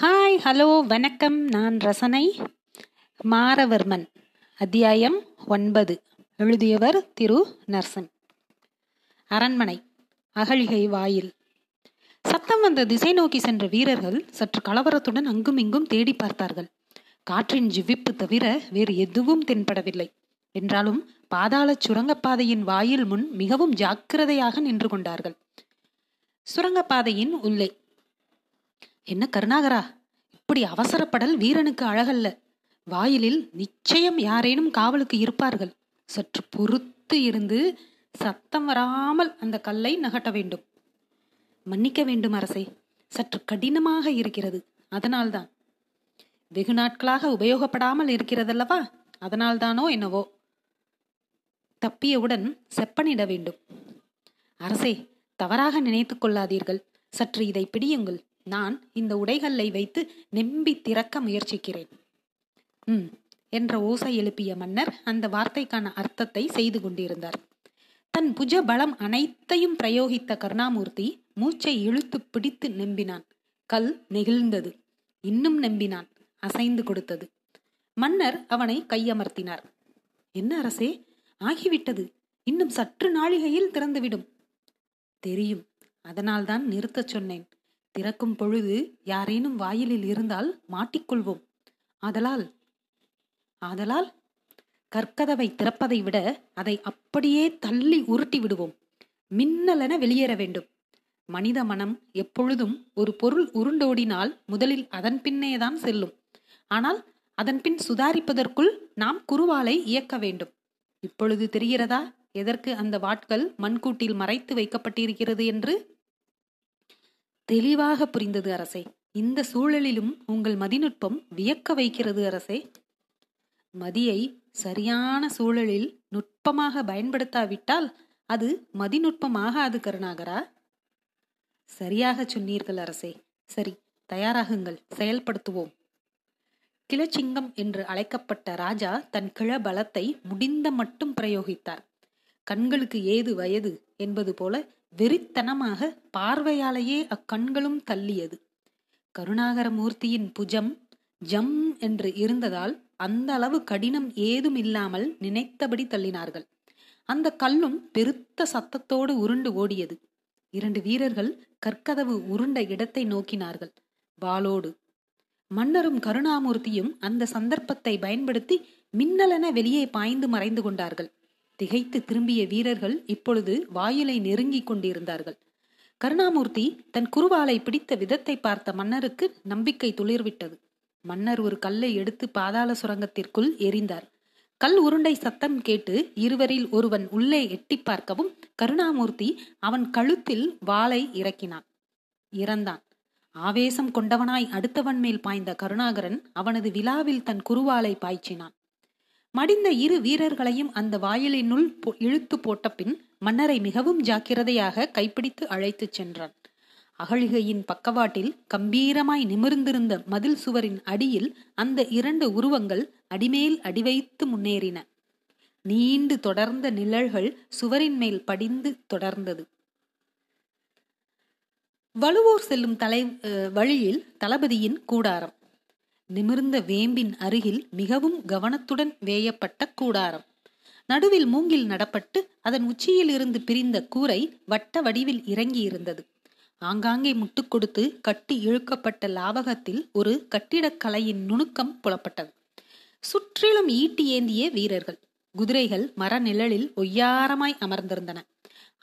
Hi hello வணக்கம். நான் ரசனை மாரவர்மன். அத்தியாயம் ஒன்பது. எழுதியவர் திரு நர்சன். அரண்மனை அகழிகை வாயில். சத்தம் வந்த திசை நோக்கி சென்ற வீரர்கள் சற்று கலவரத்துடன் அங்கும் இங்கும் தேடி பார்த்தார்கள். காற்றின் ஜிவிப்பு தவிர வேறு எதுவும் தென்படவில்லை. என்றாலும் பாதாள சுரங்கப்பாதையின் வாயில் முன் மிகவும் ஜாக்கிரதையாக நின்று கொண்டார்கள். சுரங்கப்பாதையின் உள்ளே என்ன கருணாகரா? இப்படி அவசரப்படல் வீரனுக்கு அழகல்ல. வாயிலில் நிச்சயம் யாரேனும் காவலுக்கு இருப்பார்கள். சற்று பொறுத்து இருந்து சத்தம் வராமல் அந்த கல்லை நகட்ட வேண்டும். மன்னிக்க வேண்டும் அரசே. சற்று கடினமாக இருக்கிறது. அதனால்தான். வெகு நாட்களாக உபயோகப்படாமல் இருக்கிறதல்லவா? அதனால்தானோ என்னவோ? தப்பியவுடன் செப்பனிட வேண்டும். அரசே தவறாக நினைத்துக் கொள்ளாதீர்கள். சற்று இதை பிடியுங்கள். நான் இந்த உடைகளை வைத்து நெம்பி திறக்க முயற்சிக்கிறேன். ம் என்ற ஓசை எழுப்பிய மன்னர் அந்த வார்த்தைக்கான அர்த்தத்தை செய்து கொண்டிருந்தார். தன் புஜ பலம் அனைத்தையும் பிரயோகித்த கருணாமூர்த்தி மூச்சை இழுத்து பிடித்து நம்பினான். கல் நெகிழ்ந்தது. இன்னும் நம்பினான். அசைந்து கொடுத்தது. மன்னர் அவனை கையமர்த்தினார். என்ன அரசே ஆகிவிட்டது. இன்னும் சற்று நாழிகையில் திறந்துவிடும். தெரியும். அதனால்தான் நிறுத்தச் சொன்னேன். திறக்கும் பொழுது யாரேனும் வாயிலில் இருந்தால் மாட்டிக்கொள்வோம். ஆதலால் ஆதலால் கற்கதவை திறப்பதை விட அதை அப்படியே தள்ளி உருட்டி விடுவோம். மின்னலென வெளியேற வேண்டும். மனித மனம் எப்பொழுதும் ஒரு பொருள் உருண்டோடினால் முதலில் அதன் பின்னேதான் செல்லும். ஆனால் அதன்பின் சுதாரிப்பதற்குள் நாம் குருவாலை இயக்க வேண்டும். இப்பொழுது தெரிகிறதா? எதற்கு அந்த வாட்கள் மண்கூட்டில் மறைத்து வைக்கப்பட்டிருக்கிறது என்று? தெளிவாக புரிந்தது அரசே. இந்த சூழலிலும் உங்கள் மதிநுட்பம் வியக்க வைக்கிறது அரசே. மதியை சரியான சூழலில் நுட்பமாக பயன்படுத்தாவிட்டால் அது மதிநுட்பமாகாது கருணாகரா. சரியாக சொன்னீர்கள் அரசே. சரி தயாராகுங்கள். செயல்படுத்துவோம். கிளச்சிங்கம் என்று அழைக்கப்பட்ட ராஜா தன் கிழ பலத்தை முடிந்த மட்டும் பிரயோகித்தார். கண்களுக்கு ஏது வயது என்பது போல வெறித்தனமாக பார்வையாலேயே அக்கண்களும் தள்ளியது. கருணாகரமூர்த்தியின் புஜம் ஜம் என்று இருந்ததால் அந்த அளவு கடினம் ஏதும் இல்லாமல் நினைத்தபடி தள்ளினார்கள். அந்த கல்லும் பெருத்த சத்தத்தோடு உருண்டு ஓடியது. இரண்டு வீரர்கள் கற்கதவு உருண்ட இடத்தை நோக்கினார்கள். வாளோடு. மன்னரும் கருணாமூர்த்தியும் அந்த சந்தர்ப்பத்தை பயன்படுத்தி மின்னலென வெளியே பாய்ந்து மறைந்து கொண்டார்கள். திகைத்து திரும்பிய வீரர்கள் இப்பொழுது வாயிலை நெருங்கிக் கொண்டிருந்தார்கள். கருணாமூர்த்தி தன் குருவாலை பிடித்த விதத்தை பார்த்த மன்னருக்கு நம்பிக்கை துளிர்விட்டது. மன்னர் ஒரு கல்லை எடுத்து பாதாள சுரங்கத்திற்குள் எரிந்தார் கல் உருண்டை சத்தம் கேட்டு இருவரில் ஒருவன் உள்ளே எட்டி பார்க்கவும் கருணாமூர்த்தி அவன் கழுத்தில் வாளை இறக்கினான். இறந்தான். ஆவேசம் கொண்டவனாய் அடுத்தவன் மேல் பாய்ந்த கருணாகரன் அவனது விழாவில் தன் குருவாலை பாய்ச்சினான். மடிந்த இரு வீரர்களையும் அந்த வாயிலினுள் இழுத்து போட்ட பின் மன்னரை மிகவும் ஜாக்கிரதையாக கைப்பிடித்து அழைத்துச் சென்றான். அகழிகையின் பக்கவாட்டில் கம்பீரமாய் நிமிர்ந்திருந்த மதில் சுவரின் அடியில் அந்த இரண்டு உருவங்கள் அடிமேல் அடிவைத்து முன்னேறின. நீண்டு தொடர்ந்த நிழல்கள் சுவரின் மேல் படிந்து தொடர்ந்தது. வலுவூர் செல்லும் தலை வழியில் தளபதியின் கூடாரம். நிமிர்ந்த வேம்பின் அருகில் மிகவும் கவனத்துடன் வேயப்பட்ட கூடாரம். நடுவில் மூங்கில் நடப்பட்டு அதன் உச்சியில் இருந்து பிரிந்த கூரை வட்ட வடிவில் இறங்கி இருந்தது ஆங்காங்கே முட்டு கொடுத்து கட்டி இழுக்கப்பட்ட லாவகத்தில் ஒரு கட்டிடக்கலையின் நுணுக்கம் புலப்பட்டது. சுற்றிலும் ஈட்டி ஏந்திய வீரர்கள். குதிரைகள் மர நிழலில் ஒய்யாரமாய் அமர்ந்திருந்தன.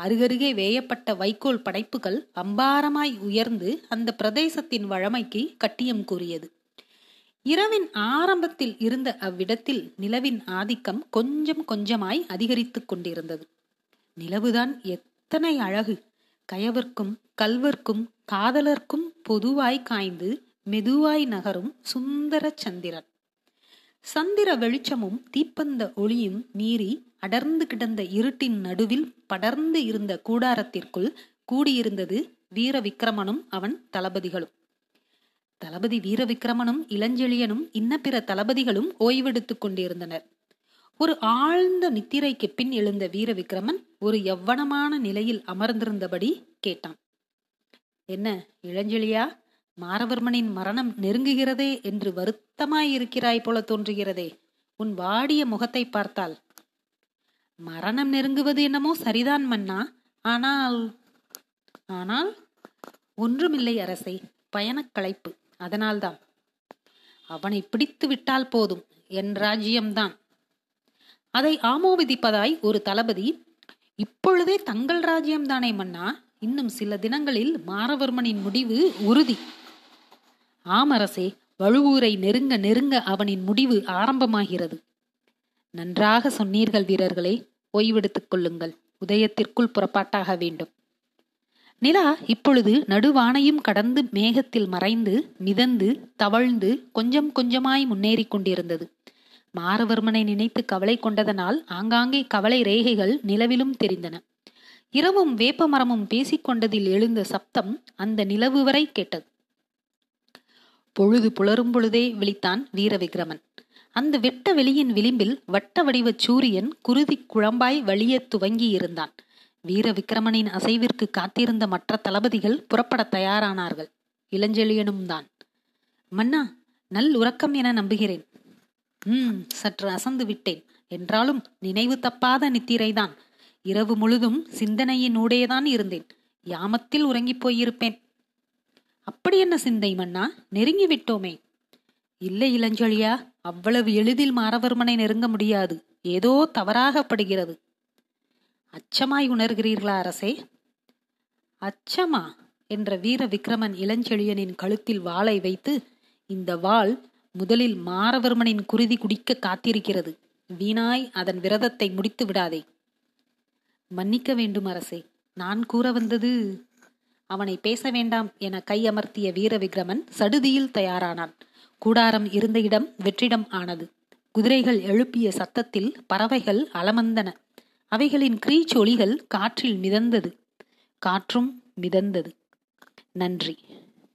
அருகருகே வேயப்பட்ட வைக்கோல் படைப்புகள் அம்பாரமாய் உயர்ந்து அந்த பிரதேசத்தின் வழமைக்கு கட்டியம் கூறியது. இரவின் ஆரம்பத்தில் இருந்த அவ்விடத்தில் நிலவின் ஆதிக்கம் கொஞ்சம் கொஞ்சமாய் அதிகரித்துக் கொண்டிருந்தது. நிலவுதான் எத்தனை அழகு! கயவர்க்கும் கல்வர்க்கும் காதலர்க்கும் பொதுவாய் காய்ந்து மெதுவாய் நகரும் சுந்தர சந்திரன். சந்திர வெளிச்சமும் தீப்பந்த ஒளியும் மீறி அடர்ந்து கிடந்த இருட்டின் நடுவில் படர்ந்து இருந்த கூடாரத்திற்குள் கூடியிருந்தது வீர விக்கிரமனும் அவன் தளபதிகளும். தளபதி வீரவிக்ரமனும் இளஞ்செழியனும் இன்ன பிற தளபதிகளும் ஓய்வெடுத்துக் கொண்டிருந்தனர். ஒரு ஆழ்ந்த நித்திரைக்கு பின் எழுந்த வீரவிக்ரமன் ஒரு எவ்வனமான நிலையில் அமர்ந்திருந்தபடி கேட்டான். என்ன இளஞ்செழியா மாரவர்மனின் மரணம் நெருங்குகிறதே என்று வருத்தமாயிருக்கிறாய் போல தோன்றுகிறதே. உன் வாடிய முகத்தை பார்த்தால். மரணம் நெருங்குவது என்னமோ சரிதான் மன்னா. ஆனால் ஆனால் ஒன்றுமில்லை அரசை பயணக் களைப்பு. அதனால்தான் அவனை பிடித்து விட்டால் போதும் என் ராஜ்யம்தான். அதை ஆமோதிப்பதாய் ஒரு தளபதி இப்பொழுதே தங்கள் ராஜ்யம்தானே மன்னா இன்னும் சில தினங்களில் மாரவர்மனின் முடிவு உறுதி. ஆமரசே வழுவூரை நெருங்க நெருங்க அவனின் முடிவு ஆரம்பமாகிறது. நன்றாக சொன்னீர்கள் வீரர்களே ஓய்வெடுத்துக் கொள்ளுங்கள். உதயத்திற்குள் புறப்பாட்டாக வேண்டும். நிலா இப்பொழுது நடுவானையும் கடந்து மேகத்தில் மறைந்து மிதந்து தவழ்ந்து கொஞ்சம் கொஞ்சமாய் முன்னேறிக் கொண்டிருந்தது. மாரவர்மனை நினைத்து கவலை கொண்டதனால் ஆங்காங்கே கவலை ரேகைகள் நிலவிலும் தெரிந்தன. இரவும் வேப்பமரமும் பேசிக்கொண்டதில் எழுந்த சப்தம் அந்த நிலவு வரை கேட்டது. பொழுது புலரும் பொழுதே விழித்தான் வீர விக்ரமன் அந்த வெட்ட வெளியின் விளிம்பில் வட்ட வடிவ சூரியன் குருதி குழம்பாய் வழிய துவங்கி இருந்தான் வீர விக்ரமனின் அசைவிற்கு காத்திருந்த மற்ற தளபதிகள் புறப்பட தயாரானார்கள். இளஞ்செழியனும் தான் மன்னா நல் உறக்கம் என நம்புகிறேன். ம் சற்று அசந்து விட்டேன். என்றாலும் நினைவு தப்பாத நித்திரைதான். இரவு முழுதும் சிந்தனையின் ஊடேதான் இருந்தேன். யாமத்தில் உறங்கிப் போயிருப்பேன். அப்படி என்ன சிந்தை மன்னா? நெருங்கி விட்டோமே. இல்லை இளஞ்சொழியா அவ்வளவு எளிதில் மாரவர்மனை நெருங்க முடியாது. ஏதோ தவறாகப்படுகிறது. அச்சமாய் உணர்கிறீர்களா அரசே? அச்சமா? என்ற வீர விக்ரமன் இளஞ்செழியனின் கழுத்தில் வாளை வைத்து இந்த வாள் முதலில் மாரவர்மனின் குருதி குடிக்க காத்திருக்கிறது. வீணாய் அதன் விரதத்தை முடித்து விடாதே. மன்னிக்க வேண்டும் அரசே நான் கூற வந்தது. அவனை பேச வேண்டாம் என கையமர்த்திய வீர விக்ரமன் சடுதியில் தயாரானான். கூடாரம் இருந்த இடம் வெற்றிடம் ஆனது. குதிரைகள் எழுப்பிய சத்தத்தில் பறவைகள் அலமந்தன. அவைகளின் கிரீச்சொலிகள் ஒளிகள் காற்றில் மிதந்தது. காற்றும் மிதந்தது. நன்றி.